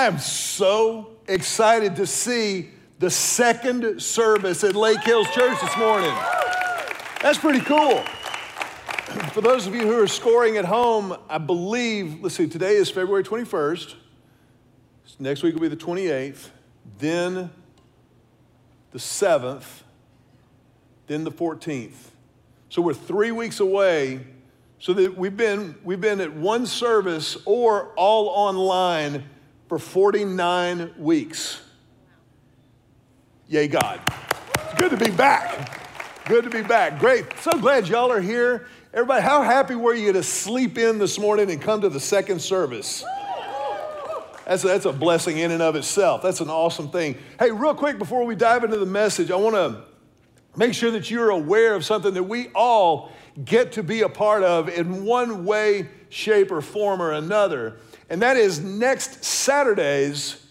I am so excited to see the second service at Lake Hills Church this morning. That's pretty cool. For those of you who are scoring at home, I believe, let's see, today is February 21st. Next week will be the 28th, then the 7th, then the 14th. So we're three weeks away. So that we've been, we've been at one service or all online for 49 weeks. Yay, God. It's good to be back. Good to be back. Great. So glad y'all are here. Everybody, how happy were you to sleep in this morning and come to the second service? That's a, that's a blessing in and of itself. That's an awesome thing. Hey, real quick before we dive into the message, I want to make sure that you're aware of something that we all get to be a part of in one way, shape, or form or another. And that is next Saturday's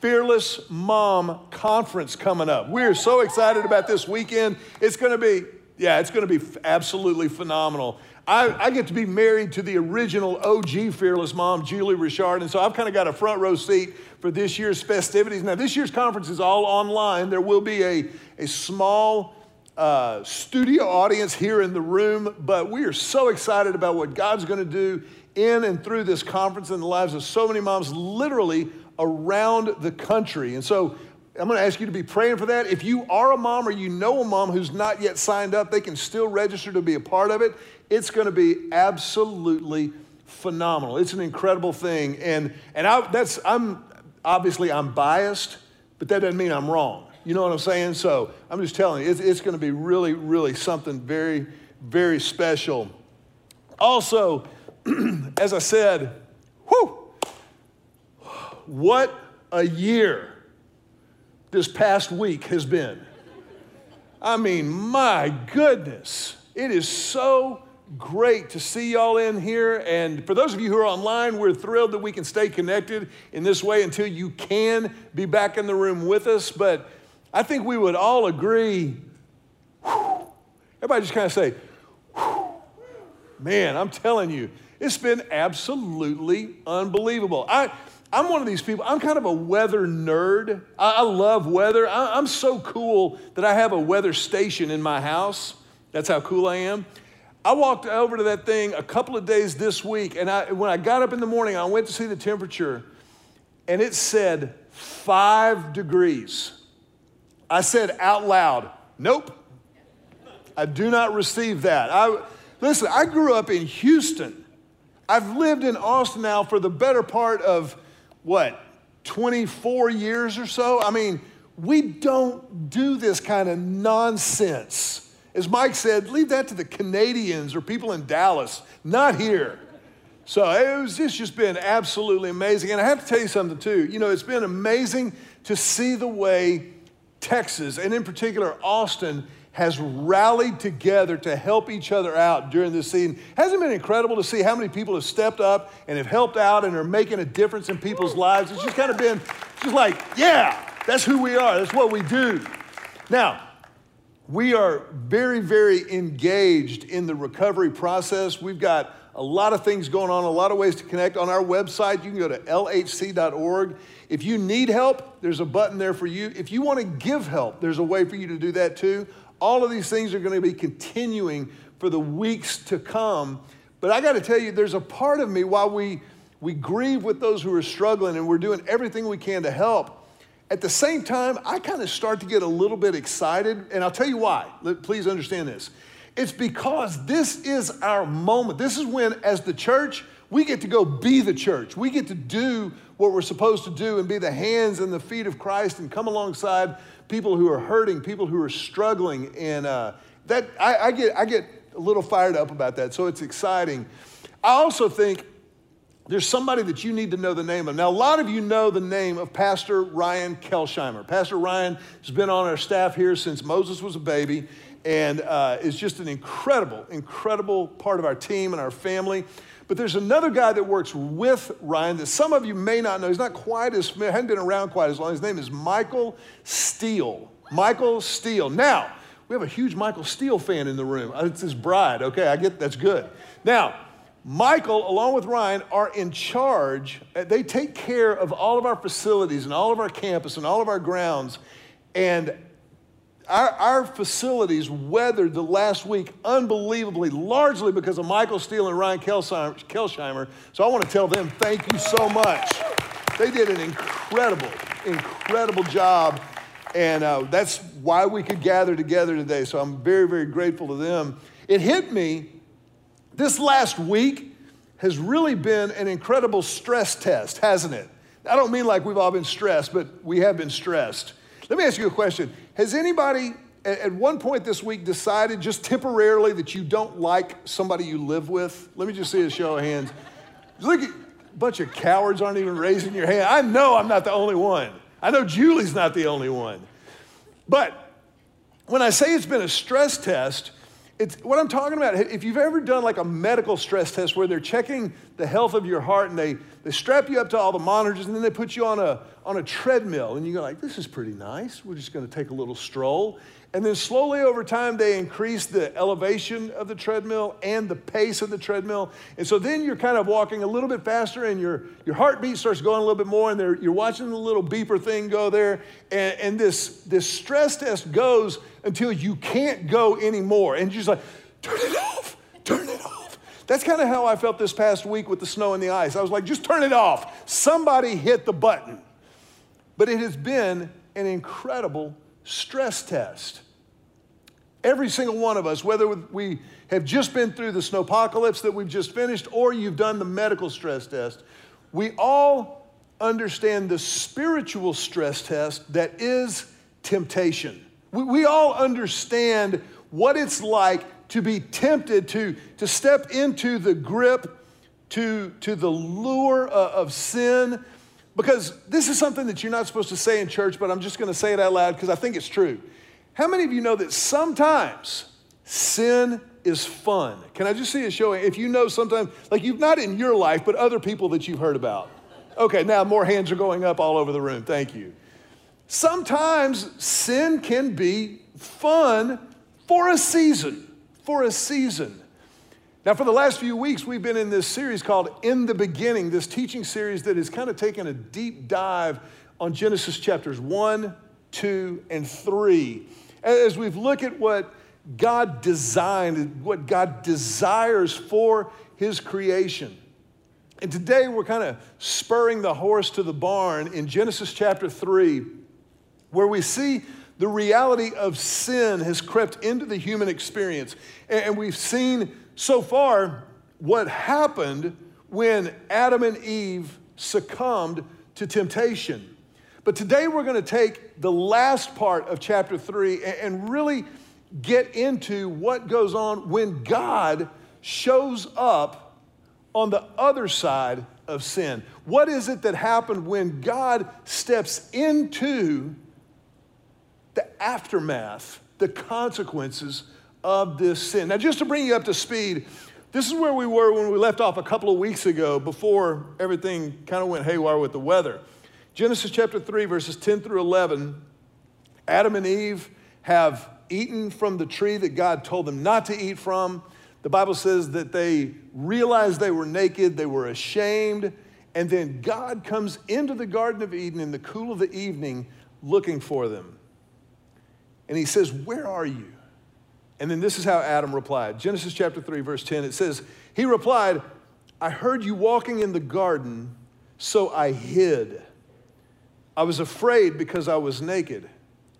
Fearless Mom Conference coming up. We're so excited about this weekend. It's going to be, yeah, it's going to be absolutely phenomenal. I, I, get to be married to the original OG Fearless Mom, Julie Richard, and so I've kind of got a front row seat for this year's festivities. Now, this year's conference is all online. There will be a, a small uh, studio audience here in the room, but we are so excited about what God's going to do in and through this conference in the lives of so many moms, literally around the country. And so I'm going to ask you to be praying for that. If you are a mom or you know a mom who's not yet signed up, they can still register to be a part of it. It's going to be absolutely phenomenal. It's an incredible thing. And, and I, that's, I'm, obviously I'm biased, but that doesn't mean I'm wrong. You know what I'm saying? So I'm just telling you, it's, it's going to be really, really something very, very special. Also, as I said, whew, what a year this past week has been. I mean, my goodness, it is so great to see y'all in here. And for those of you who are online, we're thrilled that we can stay connected in this way until you can be back in the room with us. But I think we would all agree. Whew, everybody just kind of say, man, I'm telling you, it's been absolutely unbelievable. I, I'm one of these people, I'm kind of a weather nerd. I, I love weather. I, I'm so cool that I have a weather station in my house. That's how cool I am. I walked over to that thing a couple of days this week, and I, when I got up in the morning, I went to see the temperature, and it said five degrees. I said out loud, Nope, I do not receive that. I, listen, I grew up in Houston. I've lived in Austin now for the better part of what, 24 years or so? I mean, we don't do this kind of nonsense. As Mike said, leave that to the Canadians or people in Dallas, not here. So it was just, just been absolutely amazing. And I have to tell you something too. You know, it's been amazing to see the way Texas, and in particular Austin, has rallied together to help each other out during this season. Hasn't it been incredible to see how many people have stepped up and have helped out and are making a difference in people's lives? It's just kind of been just like, yeah, that's who we are. That's what we do. Now, we are very, very engaged in the recovery process. We've got a lot of things going on, a lot of ways to connect. On our website, you can go to lhc.org. If you need help, there's a button there for you. If you want to give help, there's a way for you to do that too. All of these things are going to be continuing for the weeks to come. But I got to tell you, there's a part of me while we, we grieve with those who are struggling and we're doing everything we can to help. At the same time, I kind of start to get a little bit excited, and I'll tell you why. Please understand this. It's because this is our moment. This is when, as the church, we get to go be the church. We get to do what we're supposed to do and be the hands and the feet of Christ and come alongside people who are hurting, people who are struggling. And uh, that I, I, get, I get a little fired up about that. So it's exciting. I also think there's somebody that you need to know the name of. Now, a lot of you know the name of Pastor Ryan Kelsheimer. Pastor Ryan has been on our staff here since Moses was a baby and uh, is just an incredible, incredible part of our team and our family. But there's another guy that works with Ryan that some of you may not know. He's not quite as hadn't been around quite as long. His name is Michael Steele. Michael Steele. Now, we have a huge Michael Steele fan in the room. Uh, it's his bride. Okay, I get that's good. Now, Michael, along with Ryan, are in charge. Uh, they take care of all of our facilities and all of our campus and all of our grounds. And our, our facilities weathered the last week unbelievably, largely because of Michael Steele and Ryan Kelsheimer. So I want to tell them thank you so much. They did an incredible, incredible job. And uh, that's why we could gather together today. So I'm very, very grateful to them. It hit me this last week has really been an incredible stress test, hasn't it? I don't mean like we've all been stressed, but we have been stressed. Let me ask you a question. Has anybody at one point this week decided just temporarily that you don't like somebody you live with? Let me just see a show of hands. Look at a bunch of cowards aren't even raising your hand. I know I'm not the only one. I know Julie's not the only one. But when I say it's been a stress test, it's what I'm talking about. If you've ever done like a medical stress test where they're checking the health of your heart and they, they strap you up to all the monitors and then they put you on a, on a treadmill and you go like, this is pretty nice. We're just going to take a little stroll. And then slowly over time, they increase the elevation of the treadmill and the pace of the treadmill. And so then you're kind of walking a little bit faster and your, your heartbeat starts going a little bit more and you're watching the little beeper thing go there. And, and this, this stress test goes until you can't go anymore. And you're just like, turn it off, turn it off. That's kind of how I felt this past week with the snow and the ice. I was like, just turn it off. Somebody hit the button. But it has been an incredible stress test. Every single one of us, whether we have just been through the snowpocalypse that we've just finished or you've done the medical stress test, we all understand the spiritual stress test that is temptation. We, we all understand what it's like to be tempted to, to step into the grip, to, to the lure of, of sin, because this is something that you're not supposed to say in church, but I'm just going to say it out loud because I think it's true. How many of you know that sometimes sin is fun? Can I just see a show? If you know sometimes, like you've not in your life, but other people that you've heard about. Okay, now more hands are going up all over the room. Thank you. Sometimes sin can be fun for a season, for a season. Now, for the last few weeks, we've been in this series called In the Beginning, this teaching series that has kind of taken a deep dive on Genesis chapters 1, 2, and 3. As we've looked at what God designed, what God desires for His creation. And today we're kind of spurring the horse to the barn in Genesis chapter 3, where we see the reality of sin has crept into the human experience. And we've seen so far what happened when Adam and Eve succumbed to temptation. But today we're going to take the last part of chapter three and really get into what goes on when God shows up on the other side of sin. What is it that happened when God steps into the aftermath, the consequences of this sin. Now, just to bring you up to speed, this is where we were when we left off a couple of weeks ago before everything kind of went haywire with the weather. Genesis chapter 3, verses 10 through 11 Adam and Eve have eaten from the tree that God told them not to eat from. The Bible says that they realized they were naked, they were ashamed, and then God comes into the Garden of Eden in the cool of the evening looking for them. And he says, Where are you? And then this is how Adam replied Genesis chapter 3, verse 10. It says, He replied, I heard you walking in the garden, so I hid. I was afraid because I was naked.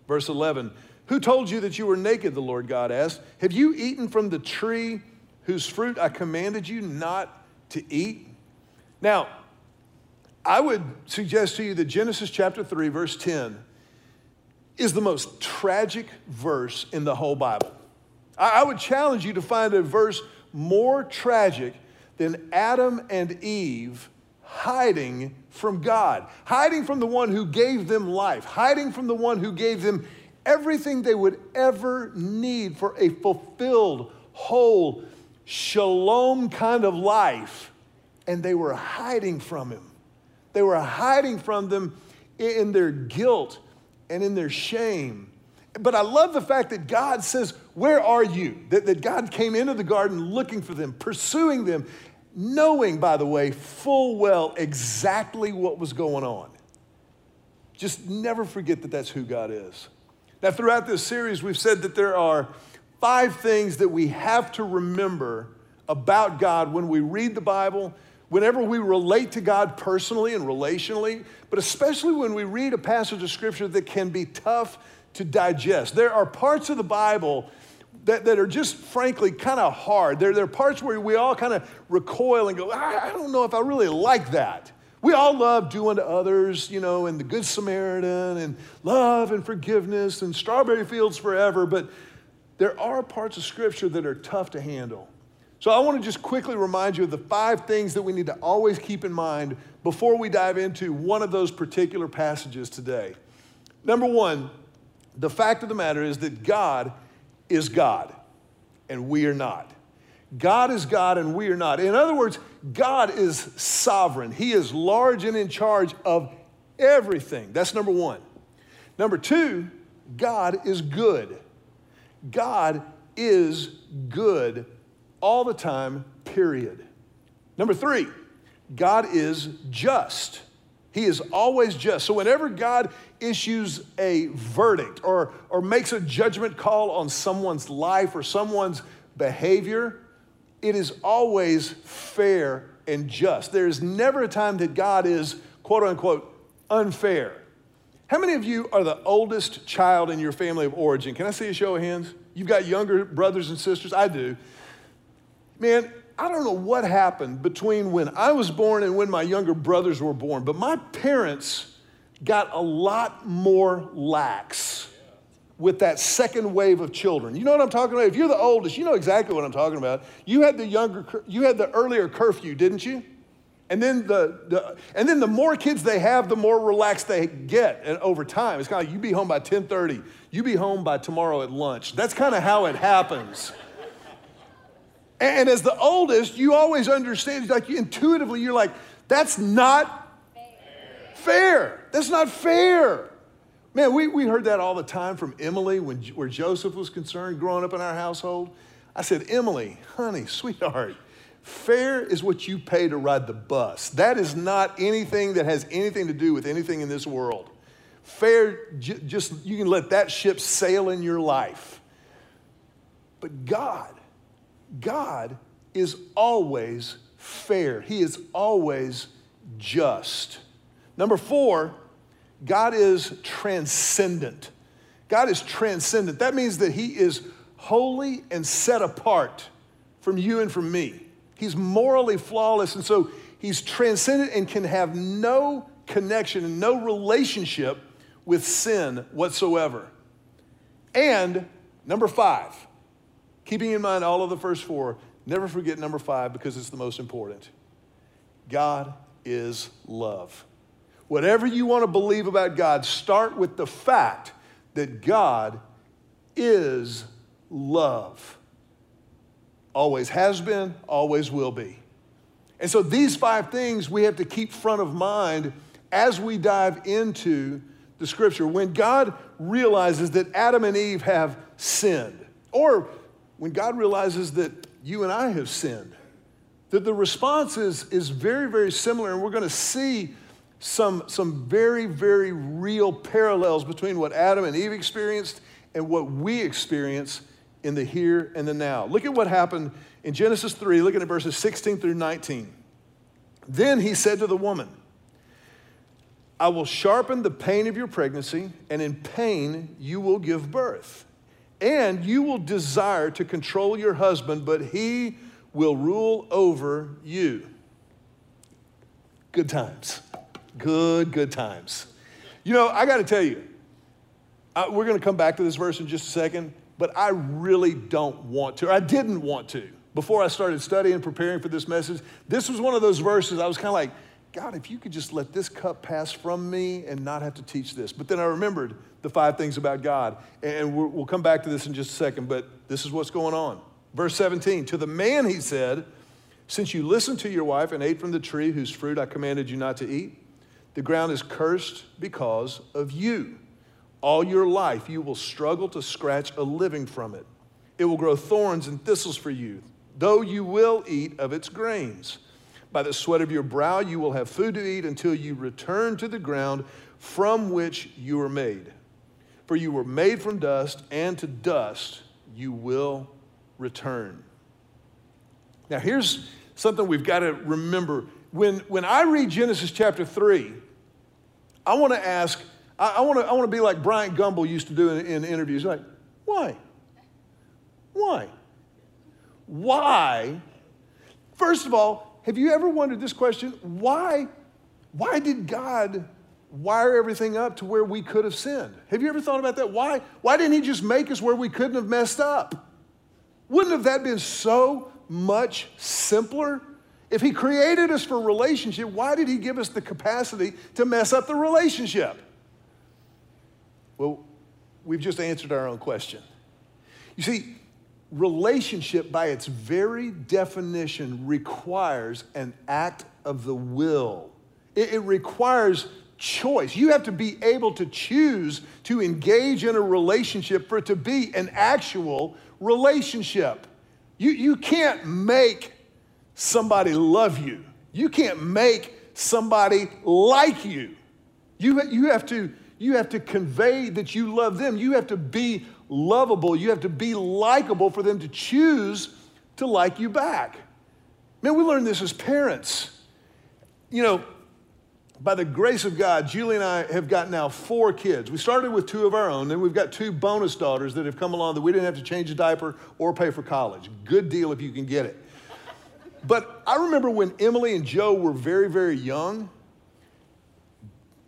Verse 11, Who told you that you were naked? The Lord God asked. Have you eaten from the tree whose fruit I commanded you not to eat? Now, I would suggest to you that Genesis chapter 3, verse 10 is the most tragic verse in the whole Bible. I would challenge you to find a verse more tragic than Adam and Eve hiding from God, hiding from the one who gave them life, hiding from the one who gave them everything they would ever need for a fulfilled, whole, shalom kind of life. And they were hiding from him. They were hiding from them in their guilt and in their shame but I love the fact that God says, Where are you? That, that God came into the garden looking for them, pursuing them, knowing, by the way, full well exactly what was going on. Just never forget that that's who God is. Now, throughout this series, we've said that there are five things that we have to remember about God when we read the Bible, whenever we relate to God personally and relationally, but especially when we read a passage of Scripture that can be tough to digest. There are parts of the Bible that, that are just frankly kind of hard. There, there are parts where we all kind of recoil and go, I, I don't know if I really like that. We all love doing to others, you know, and the Good Samaritan and love and forgiveness and strawberry fields forever, but there are parts of Scripture that are tough to handle. So I want to just quickly remind you of the five things that we need to always keep in mind before we dive into one of those particular passages today. Number one, the fact of the matter is that God is God and we are not. God is God and we are not. In other words, God is sovereign. He is large and in charge of everything. That's number one. Number two, God is good. God is good all the time, period. Number three, God is just. He is always just. So whenever God issues a verdict or, or makes a judgment call on someone's life or someone's behavior, it is always fair and just. There is never a time that God is, quote unquote, unfair. How many of you are the oldest child in your family of origin? Can I see a show of hands? You've got younger brothers and sisters? I do. Man, I don't know what happened between when I was born and when my younger brothers were born, but my parents got a lot more lax with that second wave of children. You know what I'm talking about? If you're the oldest, you know exactly what I'm talking about. You had the younger you had the earlier curfew, didn't you? And then the, the and then the more kids they have, the more relaxed they get and over time. It's kind of like you be home by 10:30, you be home by tomorrow at lunch. That's kind of how it happens. And as the oldest, you always understand, like intuitively, you're like, that's not fair. fair. That's not fair. Man, we, we heard that all the time from Emily when, where Joseph was concerned growing up in our household. I said, Emily, honey, sweetheart, fair is what you pay to ride the bus. That is not anything that has anything to do with anything in this world. Fair, j- just you can let that ship sail in your life. But God, God is always fair, He is always just. Number four, God is transcendent. God is transcendent. That means that He is holy and set apart from you and from me. He's morally flawless, and so He's transcendent and can have no connection and no relationship with sin whatsoever. And number five, Keeping in mind all of the first four, never forget number five because it's the most important. God is love. Whatever you want to believe about God, start with the fact that God is love. Always has been, always will be. And so these five things we have to keep front of mind as we dive into the scripture. When God realizes that Adam and Eve have sinned, or when God realizes that you and I have sinned, that the response is, is very, very similar. And we're going to see some, some very, very real parallels between what Adam and Eve experienced and what we experience in the here and the now. Look at what happened in Genesis 3, looking at verses 16 through 19. Then he said to the woman, I will sharpen the pain of your pregnancy, and in pain you will give birth and you will desire to control your husband, but he will rule over you. Good times. Good, good times. You know, I got to tell you, I, we're going to come back to this verse in just a second, but I really don't want to. I didn't want to. Before I started studying preparing for this message, this was one of those verses I was kind of like, God, if you could just let this cup pass from me and not have to teach this. But then I remembered the five things about God. And we'll come back to this in just a second, but this is what's going on. Verse 17 To the man he said, Since you listened to your wife and ate from the tree whose fruit I commanded you not to eat, the ground is cursed because of you. All your life you will struggle to scratch a living from it. It will grow thorns and thistles for you, though you will eat of its grains. By the sweat of your brow you will have food to eat until you return to the ground from which you were made. For you were made from dust, and to dust you will return. Now, here's something we've got to remember. When, when I read Genesis chapter 3, I want to ask, I, I want to I wanna be like Bryant Gumbel used to do in, in interviews like, why? Why? Why? First of all, have you ever wondered this question? Why, why did God wire everything up to where we could have sinned? Have you ever thought about that? Why, why didn't He just make us where we couldn't have messed up? Wouldn't have that been so much simpler? If He created us for relationship, why did He give us the capacity to mess up the relationship? Well, we've just answered our own question. You see, relationship, by its very definition, requires an act of the will. It, it, requires choice. You have to be able to choose to engage in a relationship for it to be an actual relationship. You, you can't make somebody love you, you can't make somebody like you. You, you, have to, you have to convey that you love them. You have to be lovable. You have to be likable for them to choose to like you back. Man, we learned this as parents. You know, by the grace of God, Julie and I have got now four kids. We started with two of our own, then we've got two bonus daughters that have come along that we didn't have to change a diaper or pay for college. Good deal if you can get it. But I remember when Emily and Joe were very, very young,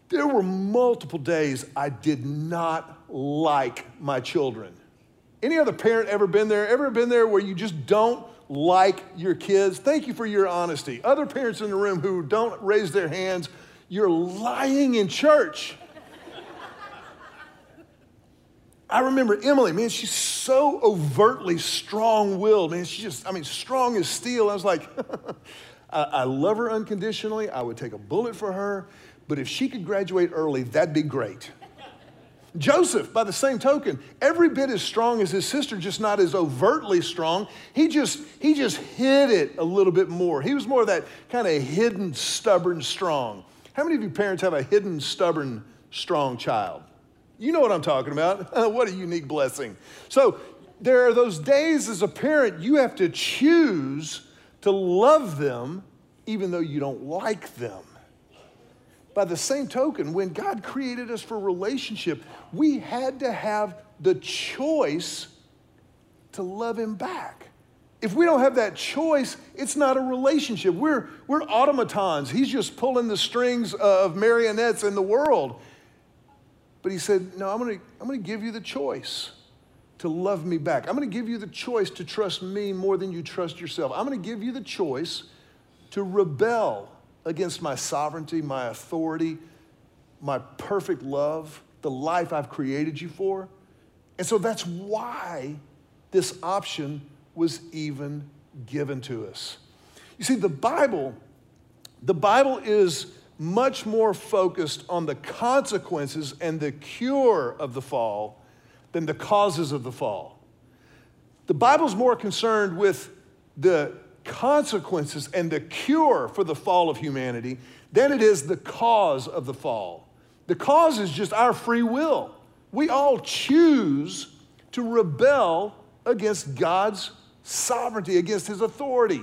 there were multiple days I did not like my children. Any other parent ever been there? Ever been there where you just don't like your kids? Thank you for your honesty. Other parents in the room who don't raise their hands, you're lying in church. I remember Emily, man, she's so overtly strong willed, man. She's just, I mean, strong as steel. I was like, I, I love her unconditionally. I would take a bullet for her. But if she could graduate early, that'd be great. Joseph, by the same token, every bit as strong as his sister, just not as overtly strong. He just, he just hid it a little bit more. He was more of that kind of hidden, stubborn, strong. How many of you parents have a hidden, stubborn, strong child? You know what I'm talking about. what a unique blessing. So there are those days as a parent, you have to choose to love them even though you don't like them. By the same token, when God created us for relationship, we had to have the choice to love Him back. If we don't have that choice, it's not a relationship. We're, we're automatons. He's just pulling the strings of marionettes in the world. But He said, No, I'm gonna, I'm gonna give you the choice to love me back. I'm gonna give you the choice to trust me more than you trust yourself. I'm gonna give you the choice to rebel against my sovereignty, my authority, my perfect love, the life I've created you for. And so that's why this option was even given to us. You see, the Bible, the Bible is much more focused on the consequences and the cure of the fall than the causes of the fall. The Bible's more concerned with the consequences and the cure for the fall of humanity than it is the cause of the fall. The cause is just our free will. We all choose to rebel against God's sovereignty, against his authority.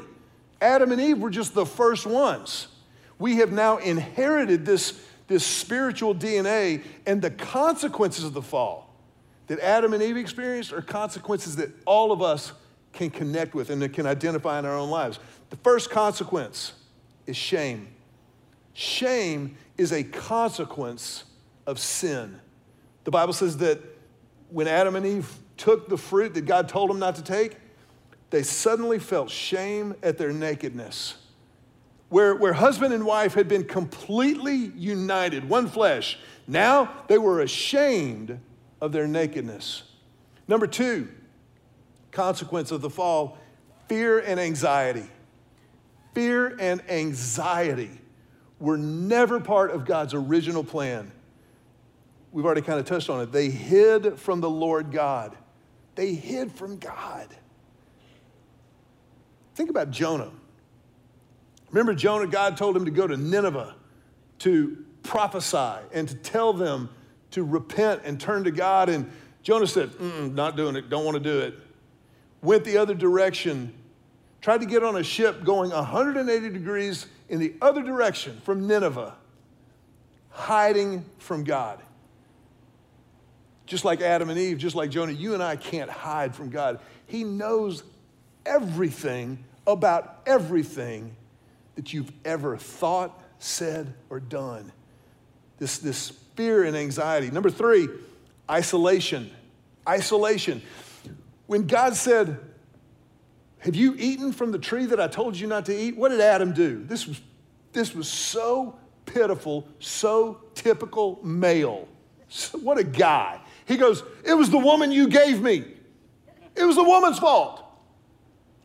Adam and Eve were just the first ones. We have now inherited this, this spiritual DNA, and the consequences of the fall that Adam and Eve experienced are consequences that all of us can connect with and that can identify in our own lives. The first consequence is shame. Shame is a consequence of sin. The Bible says that when Adam and Eve took the fruit that God told them not to take, they suddenly felt shame at their nakedness. Where, where husband and wife had been completely united, one flesh, now they were ashamed of their nakedness. Number two, consequence of the fall fear and anxiety. Fear and anxiety were never part of God's original plan. We've already kind of touched on it. They hid from the Lord God. They hid from God. Think about Jonah. Remember, Jonah, God told him to go to Nineveh to prophesy and to tell them to repent and turn to God. And Jonah said, Not doing it, don't want to do it. Went the other direction, tried to get on a ship going 180 degrees in the other direction from Nineveh, hiding from God. Just like Adam and Eve, just like Jonah, you and I can't hide from God. He knows everything about everything that you've ever thought, said, or done. This, this fear and anxiety. Number three, isolation. Isolation. When God said, Have you eaten from the tree that I told you not to eat? What did Adam do? This was, this was so pitiful, so typical male. What a guy. He goes, It was the woman you gave me. It was the woman's fault.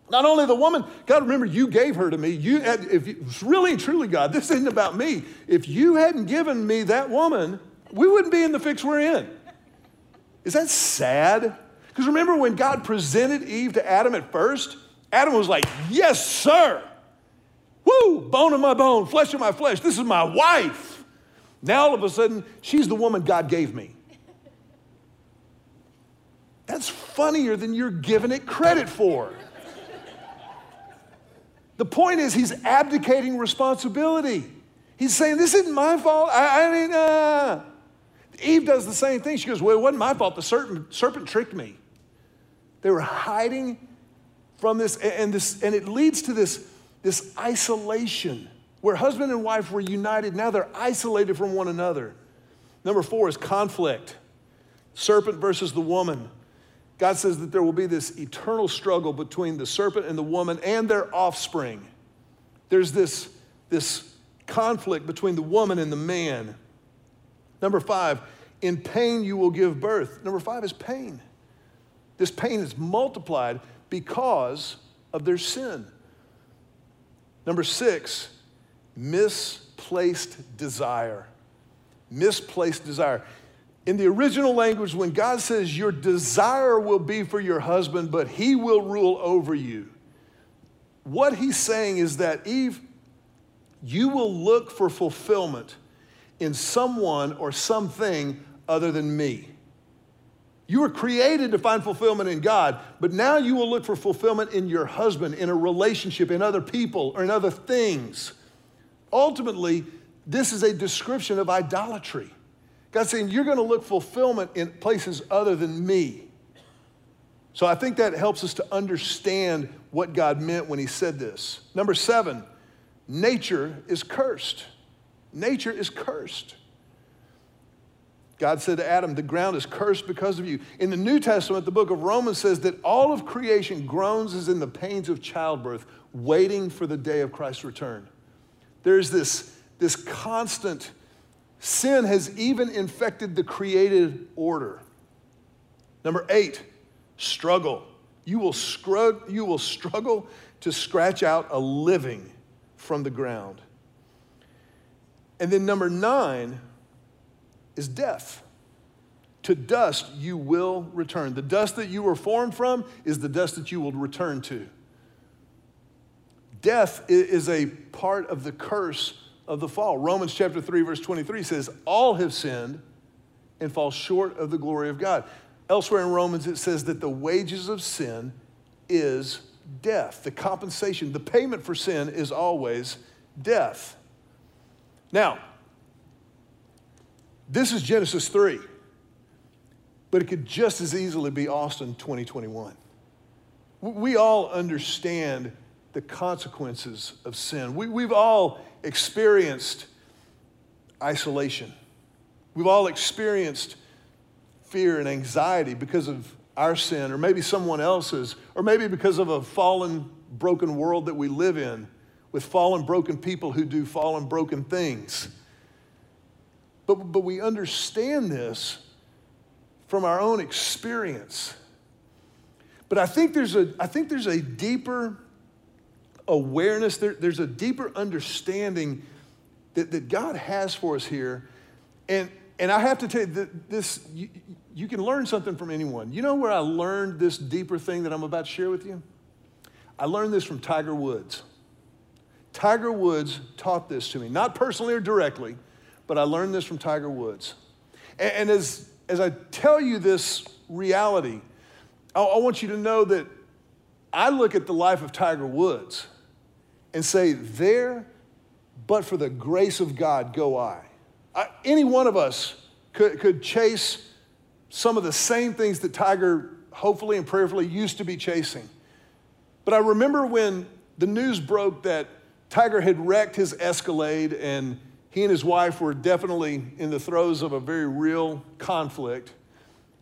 Not only the woman, God, remember, you gave her to me. You, if you, really, truly, God, this isn't about me. If you hadn't given me that woman, we wouldn't be in the fix we're in. Is that sad? Because remember when God presented Eve to Adam at first? Adam was like, Yes, sir. Woo, bone of my bone, flesh of my flesh. This is my wife. Now all of a sudden, she's the woman God gave me. That's funnier than you're giving it credit for. The point is, he's abdicating responsibility. He's saying, This isn't my fault. I, I mean, uh. Eve does the same thing. She goes, Well, it wasn't my fault. The serpent, serpent tricked me. They were hiding from this, and, this, and it leads to this, this isolation where husband and wife were united. Now they're isolated from one another. Number four is conflict serpent versus the woman. God says that there will be this eternal struggle between the serpent and the woman and their offspring. There's this, this conflict between the woman and the man. Number five, in pain you will give birth. Number five is pain. This pain is multiplied because of their sin. Number six, misplaced desire. Misplaced desire. In the original language, when God says, Your desire will be for your husband, but he will rule over you, what he's saying is that, Eve, you will look for fulfillment in someone or something other than me. You were created to find fulfillment in God, but now you will look for fulfillment in your husband, in a relationship, in other people, or in other things. Ultimately, this is a description of idolatry. God's saying, You're going to look fulfillment in places other than me. So I think that helps us to understand what God meant when He said this. Number seven, nature is cursed. Nature is cursed. God said to Adam, The ground is cursed because of you. In the New Testament, the book of Romans says that all of creation groans as in the pains of childbirth, waiting for the day of Christ's return. There's this, this constant Sin has even infected the created order. Number eight, struggle. You will, scrug, you will struggle to scratch out a living from the ground. And then number nine is death. To dust you will return. The dust that you were formed from is the dust that you will return to. Death is a part of the curse of the fall. Romans chapter 3, verse 23 says, All have sinned and fall short of the glory of God. Elsewhere in Romans, it says that the wages of sin is death. The compensation, the payment for sin is always death. Now, this is Genesis 3, but it could just as easily be Austin 2021. We all understand the consequences of sin. We, we've all experienced isolation. We've all experienced fear and anxiety because of our sin, or maybe someone else's, or maybe because of a fallen, broken world that we live in with fallen, broken people who do fallen, broken things. But, but we understand this from our own experience. But I think there's a, I think there's a deeper awareness, there, there's a deeper understanding that, that God has for us here. And, and I have to tell you that this, you, you can learn something from anyone. You know where I learned this deeper thing that I'm about to share with you? I learned this from Tiger Woods. Tiger Woods taught this to me, not personally or directly, but I learned this from Tiger Woods. And, and as, as I tell you this reality, I, I want you to know that I look at the life of Tiger Woods and say, There, but for the grace of God, go I. I any one of us could, could chase some of the same things that Tiger hopefully and prayerfully used to be chasing. But I remember when the news broke that Tiger had wrecked his Escalade and he and his wife were definitely in the throes of a very real conflict.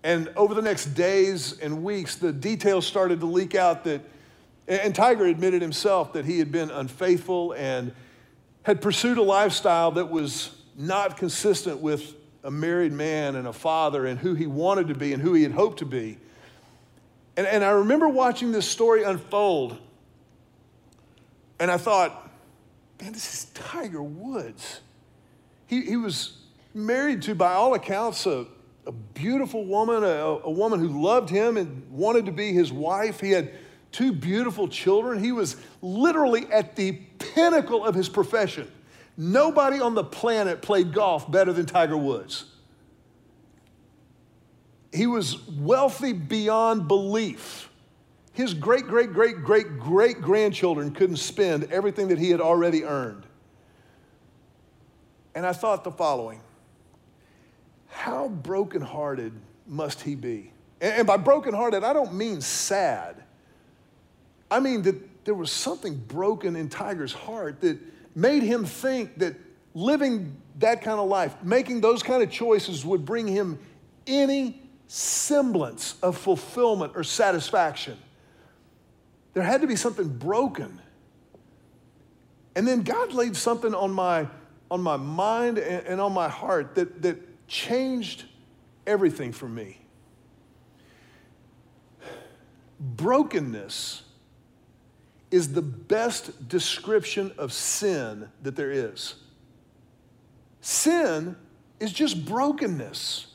And over the next days and weeks, the details started to leak out that, and Tiger admitted himself that he had been unfaithful and had pursued a lifestyle that was not consistent with a married man and a father and who he wanted to be and who he had hoped to be. And, and I remember watching this story unfold, and I thought, man, this is Tiger Woods. He, he was married to, by all accounts, a, a beautiful woman, a, a woman who loved him and wanted to be his wife. He had two beautiful children. He was literally at the pinnacle of his profession. Nobody on the planet played golf better than Tiger Woods. He was wealthy beyond belief. His great, great, great, great, great grandchildren couldn't spend everything that he had already earned. And I thought the following How brokenhearted must he be? And by brokenhearted, I don't mean sad. I mean that there was something broken in Tiger's heart that made him think that living that kind of life, making those kind of choices would bring him any semblance of fulfillment or satisfaction. There had to be something broken. And then God laid something on my, on my mind and, and on my heart that, that changed everything for me. Brokenness is the best description of sin that there is. Sin is just brokenness.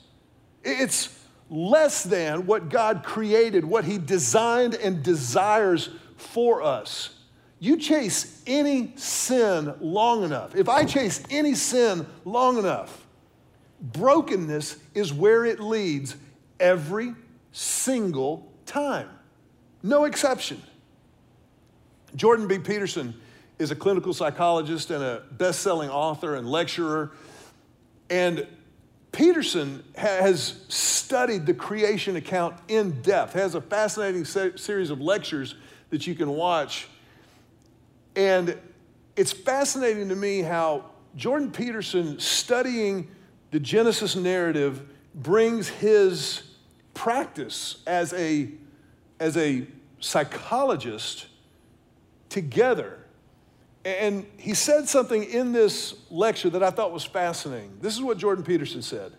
It's less than what God created, what He designed and desires for us. You chase any sin long enough, if I chase any sin long enough, brokenness is where it leads every single time. No exception. Jordan B. Peterson is a clinical psychologist and a best selling author and lecturer. And Peterson has studied the creation account in depth, has a fascinating se- series of lectures that you can watch. And it's fascinating to me how Jordan Peterson, studying the Genesis narrative, brings his practice as a, as a psychologist together and he said something in this lecture that I thought was fascinating. This is what Jordan Peterson said.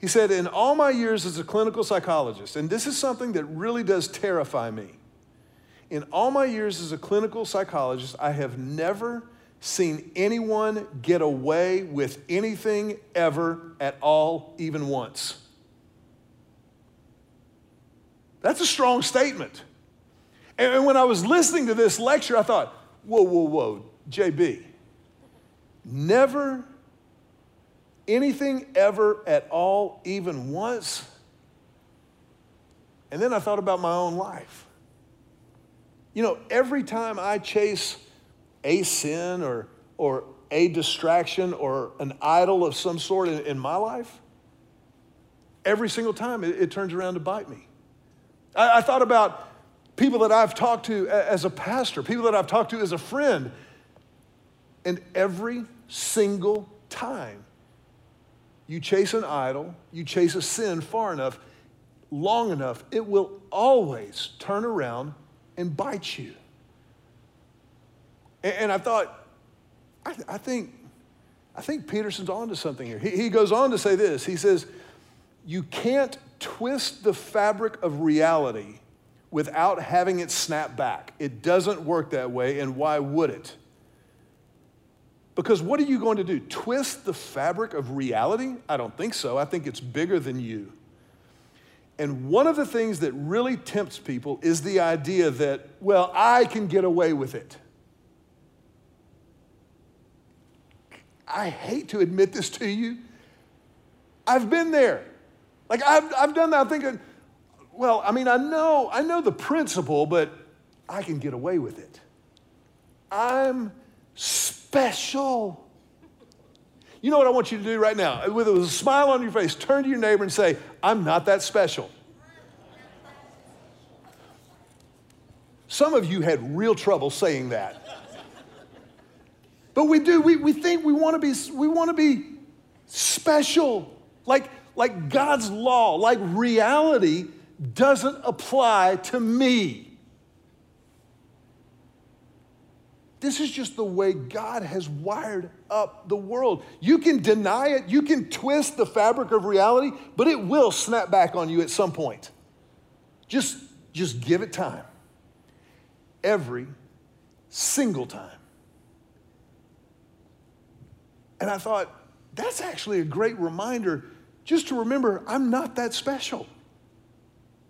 He said, In all my years as a clinical psychologist, and this is something that really does terrify me. In all my years as a clinical psychologist, I have never seen anyone get away with anything ever at all, even once. That's a strong statement. And when I was listening to this lecture, I thought, whoa, whoa, whoa, JB, never anything ever at all, even once. And then I thought about my own life. You know, every time I chase a sin or, or a distraction or an idol of some sort in, in my life, every single time it, it, turns around to bite me. I, I thought about people that I've talked to as a pastor, people that I've talked to as a friend. And every single time you chase an idol, you chase a sin far enough, long enough, it will always turn around and bite you. And, and I thought, I, I, think, I think Peterson's onto something here. He, he goes on to say this. He says, You can't twist the fabric of reality without having it snap back. It doesn't work that way, and why would it? Because what are you going to do? Twist the fabric of reality? I don't think so. I think it's bigger than you. And one of the things that really tempts people is the idea that, well, I can get away with it. I hate to admit this to you. I've been there. Like I've, I've done that. I'm thinking, well, I mean, I know, I know the principle, but I can get away with it. I'm special. You know what I want you to do right now? With a smile on your face, turn to your neighbor and say, I'm not that special. Some of you had real trouble saying that. But we do, we, we think we want to be, we want to be special. Like, like God's law, like reality doesn't apply to me. This is just the way God has wired up the world. You can deny it, you can twist the fabric of reality, but it will snap back on you at some point. Just, just give it time. Every single time. And I thought, that's actually a great reminder just to remember I'm not that special.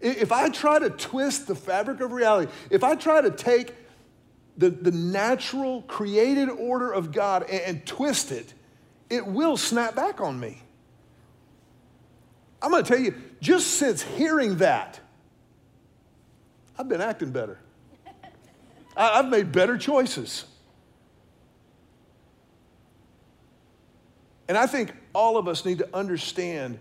If I try to twist the fabric of reality, if I try to take the, the natural created order of God and, and twist it, it will snap back on me. I'm going to tell you, just since hearing that, I've been acting better. I, I've made better choices. And I think all of us need to understand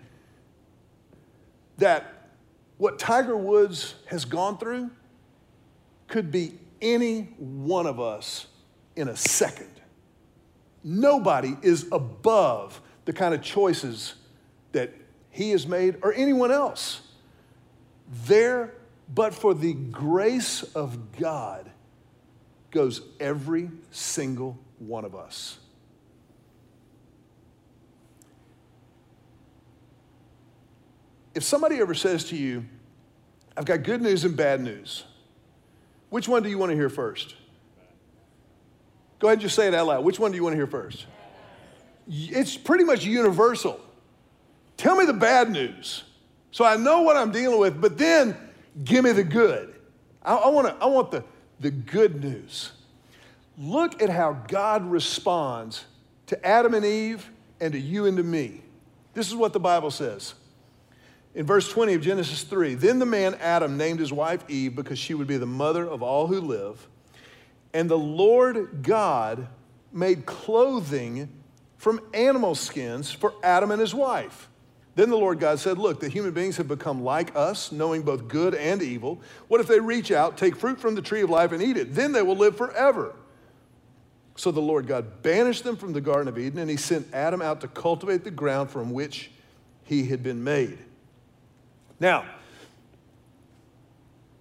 that what Tiger Woods has gone through could be any one of us in a second. Nobody is above the kind of choices that he has made or anyone else. There, but for the grace of God, goes every single one of us. If somebody ever says to you, I've got good news and bad news, which one do you want to hear first? Go ahead and just say it out loud. Which one do you want to hear first? It's pretty much universal. Tell me the bad news so I know what I'm dealing with, but then give me the good. I, I, wanna, I want the, the good news. Look at how God responds to Adam and Eve and to you and to me. This is what the Bible says. In verse 20 of Genesis 3, then the man Adam named his wife Eve because she would be the mother of all who live. And the Lord God made clothing from animal skins for Adam and his wife. Then the Lord God said, Look, the human beings have become like us, knowing both good and evil. What if they reach out, take fruit from the tree of life, and eat it? Then they will live forever. So the Lord God banished them from the Garden of Eden, and he sent Adam out to cultivate the ground from which he had been made. Now,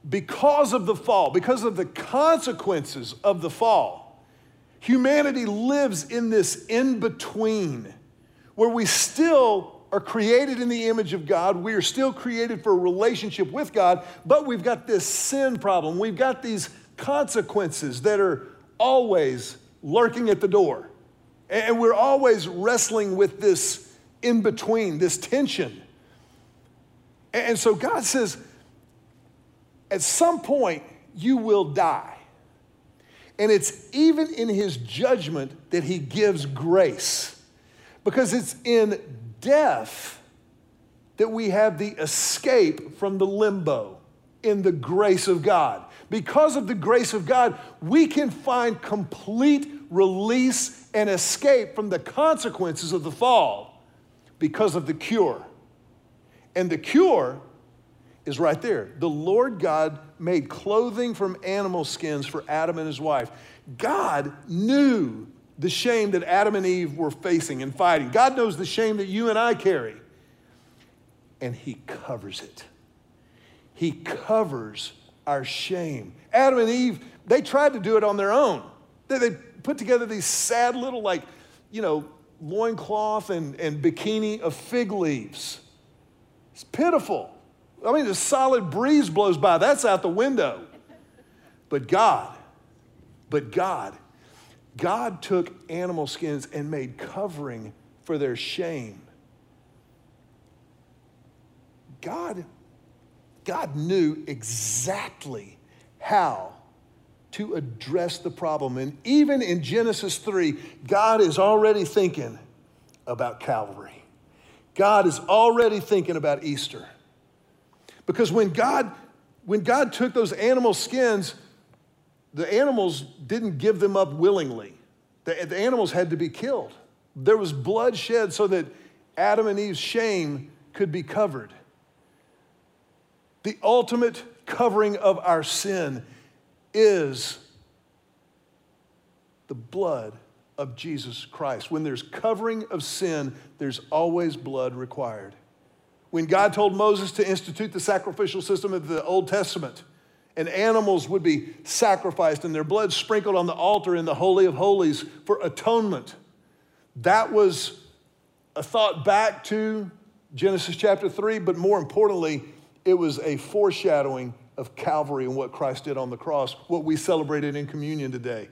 because of the fall, because of the consequences of the fall, humanity lives in this in between where we still are created in the image of God. We are still created for a relationship with God, but we've got this sin problem. We've got these consequences that are always lurking at the door. And we're always wrestling with this in between, this tension. And so God says, at some point, you will die. And it's even in his judgment that he gives grace. Because it's in death that we have the escape from the limbo in the grace of God. Because of the grace of God, we can find complete release and escape from the consequences of the fall because of the cure. And the cure is right there. The Lord God made clothing from animal skins for Adam and his wife. God knew the shame that Adam and Eve were facing and fighting. God knows the shame that you and I carry. And He covers it. He covers our shame. Adam and Eve, they tried to do it on their own. They, they put together these sad little, like, you know, loincloth and, and bikini of fig leaves. It's pitiful. I mean, a solid breeze blows by, that's out the window. But God, but God, God took animal skins and made covering for their shame. God God knew exactly how to address the problem. And even in Genesis 3, God is already thinking about Calvary. God is already thinking about Easter. Because when God when God took those animal skins, the animals didn't give them up willingly. The, the animals had to be killed. There was blood shed so that Adam and Eve's shame could be covered. The ultimate covering of our sin is the blood of Jesus Christ. When there's covering of sin, there's always blood required. When God told Moses to institute the sacrificial system of the Old Testament, and animals would be sacrificed and their blood sprinkled on the altar in the Holy of Holies for atonement, that was a thought back to Genesis chapter 3, but more importantly, it was a foreshadowing of Calvary and what Christ did on the cross, what we celebrated in communion today.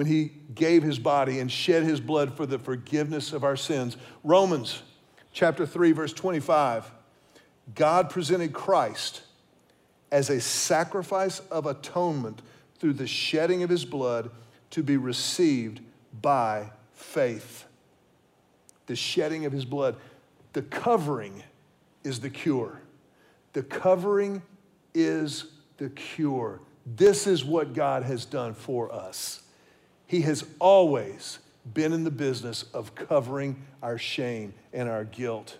When he gave his body and shed his blood for the forgiveness of our sins. Romans chapter 3, verse 25. God presented Christ as a sacrifice of atonement through the shedding of his blood to be received by faith. The shedding of his blood. The covering is the cure. The covering is the cure. This is what God has done for us. He has always been in the business of covering our shame and our guilt.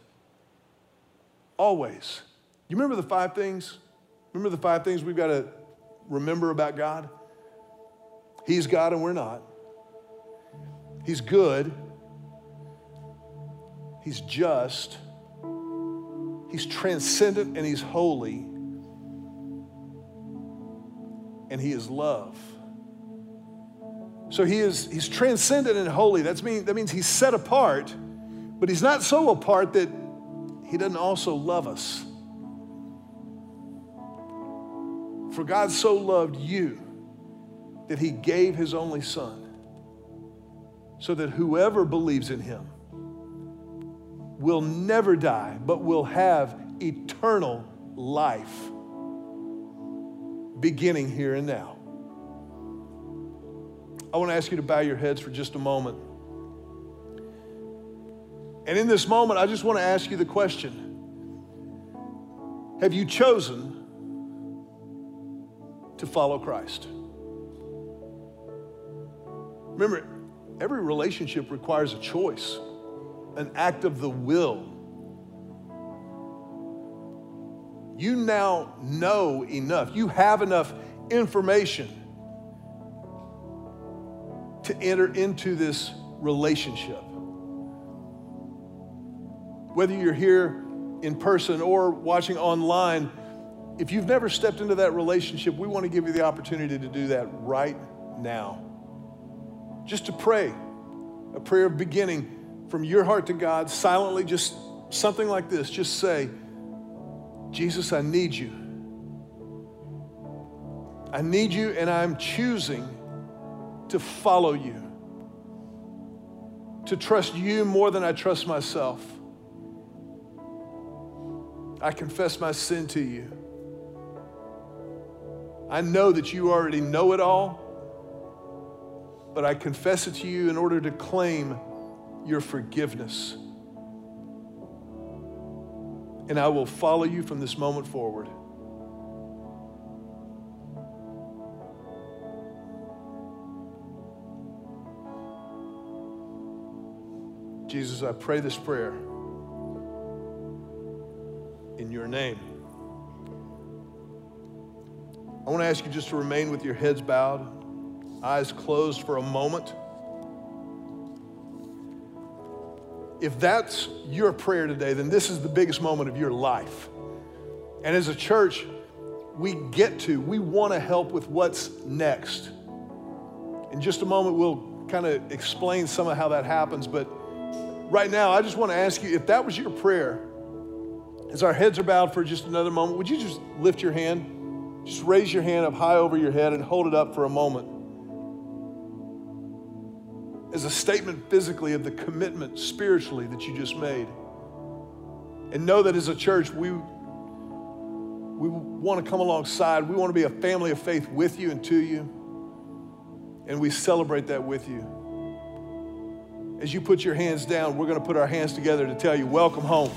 Always. You remember the five things? Remember the five things we've got to remember about God? He's God and we're not. He's good. He's just. He's transcendent and he's holy. And he is love. So he is he's transcendent and holy. That's mean, that means he's set apart, but he's not so apart that he doesn't also love us. For God so loved you that he gave his only son so that whoever believes in him will never die, but will have eternal life beginning here and now. I want to ask you to bow your heads for just a moment. And in this moment, I just want to ask you the question Have you chosen to follow Christ? Remember, every relationship requires a choice, an act of the will. You now know enough, you have enough information to enter into this relationship. Whether you're here in person or watching online, if you've never stepped into that relationship, we want to give you the opportunity to do that right now. Just to pray a prayer of beginning from your heart to God, silently, just something like this. Just say, Jesus, I need you. I need you, and I'm choosing to follow you, to trust you more than I trust myself. I confess my sin to you. I know that you already know it all, but I confess it to you in order to claim your forgiveness. And I will follow you from this moment forward. Jesus, I pray this prayer in your name. I want to ask you just to remain with your heads bowed, eyes closed for a moment. If that's your prayer today, then this is the biggest moment of your life. And as a church, we get to, we want to help with what's next. In just a moment, we'll kind of explain some of how that happens, but right now, I just want to ask you if that was your prayer, as our heads are bowed for just another moment, would you just lift your hand? Just raise your hand up high over your head and hold it up for a moment. As a statement physically of the commitment spiritually that you just made. And know that as a church, we, we want to come alongside. We want to be a family of faith with you and to you. And we celebrate that with you. As you put your hands down, we're going to put our hands together to tell you, welcome home.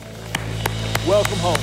Welcome home.